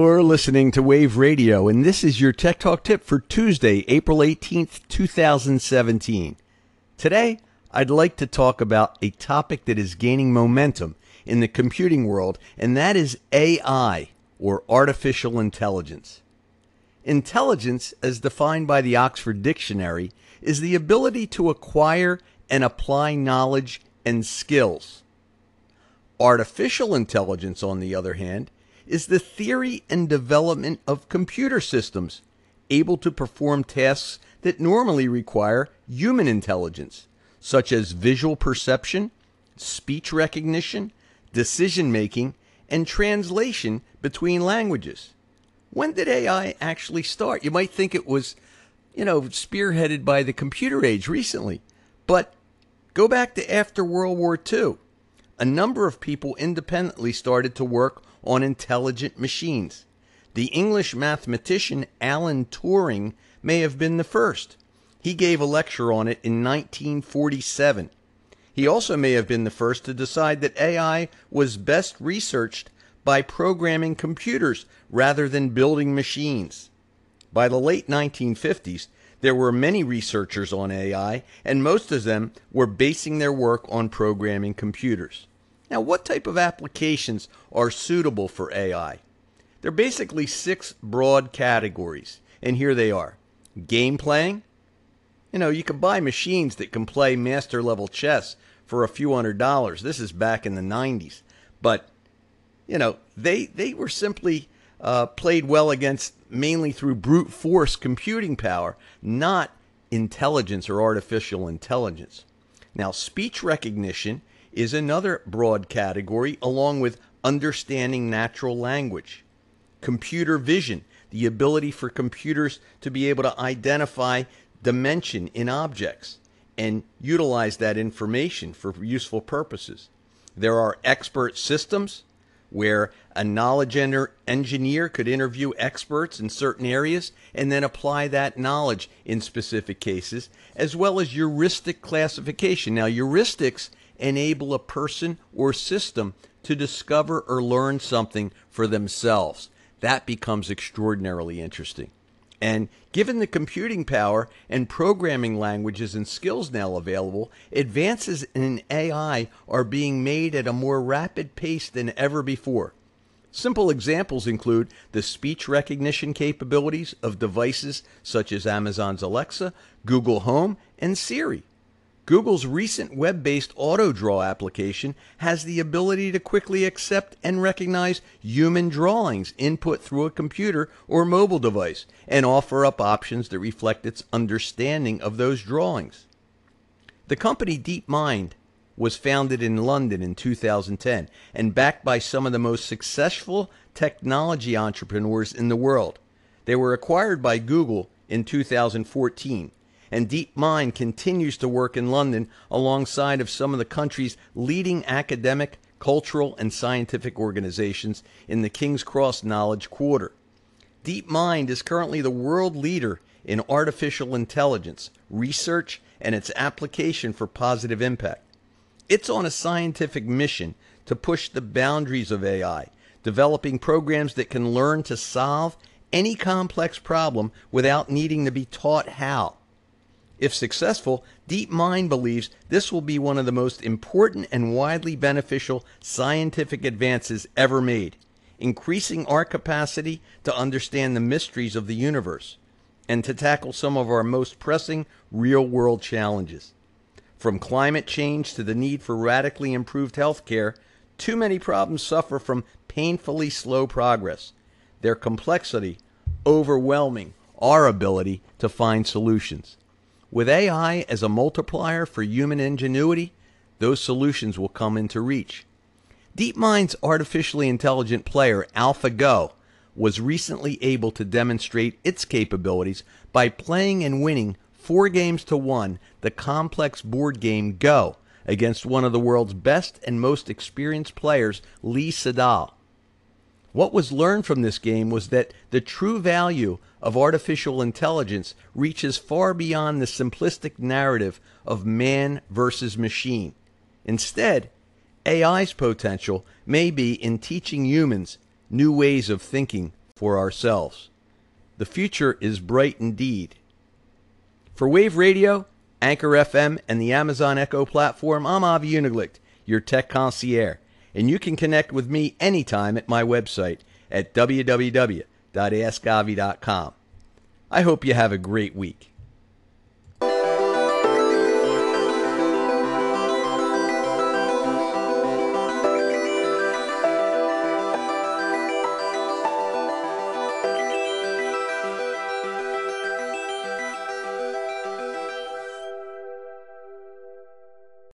You're listening to Wave Radio, and this is your Tech Talk tip for Tuesday, April 18th, 2017. Today, I'd like to talk about a topic that is gaining momentum in the computing world, and that is AI, or artificial intelligence. Intelligence, as defined by the Oxford Dictionary, is the ability to acquire and apply knowledge and skills. Artificial intelligence, on the other hand, is the theory and development of computer systems able to perform tasks that normally require human intelligence, such as visual perception, speech recognition, decision making, and translation between languages. When did AI actually start? You might think it was, you know, spearheaded by the computer age recently, but go back to after World War II. A number of people independently started to work on intelligent machines. The English mathematician Alan Turing may have been the first. He gave a lecture on it in 1947. He also may have been the first to decide that AI was best researched by programming computers rather than building machines. By the late 1950s, there were many researchers on AI, and most of them were basing their work on programming computers. Now, what type of applications are suitable for AI? There are basically six broad categories, and here they are game playing. You know, you could buy machines that can play master level chess for a few hundred dollars. This is back in the 90s. But, you know, they, they were simply uh, played well against mainly through brute force computing power, not intelligence or artificial intelligence. Now, speech recognition is another broad category, along with understanding natural language. Computer vision, the ability for computers to be able to identify dimension in objects and utilize that information for useful purposes. There are expert systems where a knowledge engineer could interview experts in certain areas and then apply that knowledge in specific cases, as well as heuristic classification. Now, heuristics enable a person or system to discover or learn something for themselves. That becomes extraordinarily interesting. And given the computing power and programming languages and skills now available, advances in AI are being made at a more rapid pace than ever before. Simple examples include the speech recognition capabilities of devices such as Amazon's Alexa, Google Home, and Siri. Google's recent web based auto draw application has the ability to quickly accept and recognize human drawings input through a computer or mobile device and offer up options that reflect its understanding of those drawings. The company DeepMind was founded in London in 2010 and backed by some of the most successful technology entrepreneurs in the world. They were acquired by Google in 2014 and DeepMind continues to work in London alongside of some of the country's leading academic, cultural, and scientific organizations in the King's Cross Knowledge Quarter. DeepMind is currently the world leader in artificial intelligence, research, and its application for positive impact. It's on a scientific mission to push the boundaries of AI, developing programs that can learn to solve any complex problem without needing to be taught how. If successful, DeepMind believes this will be one of the most important and widely beneficial scientific advances ever made, increasing our capacity to understand the mysteries of the universe and to tackle some of our most pressing real world challenges. From climate change to the need for radically improved health care, too many problems suffer from painfully slow progress, their complexity overwhelming our ability to find solutions. With AI as a multiplier for human ingenuity, those solutions will come into reach. DeepMind's artificially intelligent player AlphaGo was recently able to demonstrate its capabilities by playing and winning four games to one the complex board game Go against one of the world's best and most experienced players, Lee Sedol. What was learned from this game was that the true value of artificial intelligence reaches far beyond the simplistic narrative of man versus machine. Instead, AI's potential may be in teaching humans new ways of thinking for ourselves. The future is bright indeed. For Wave Radio, Anchor FM, and the Amazon Echo platform, I'm Avi Uniglicht, your tech concierge, and you can connect with me anytime at my website at www.askavi.com. I hope you have a great week.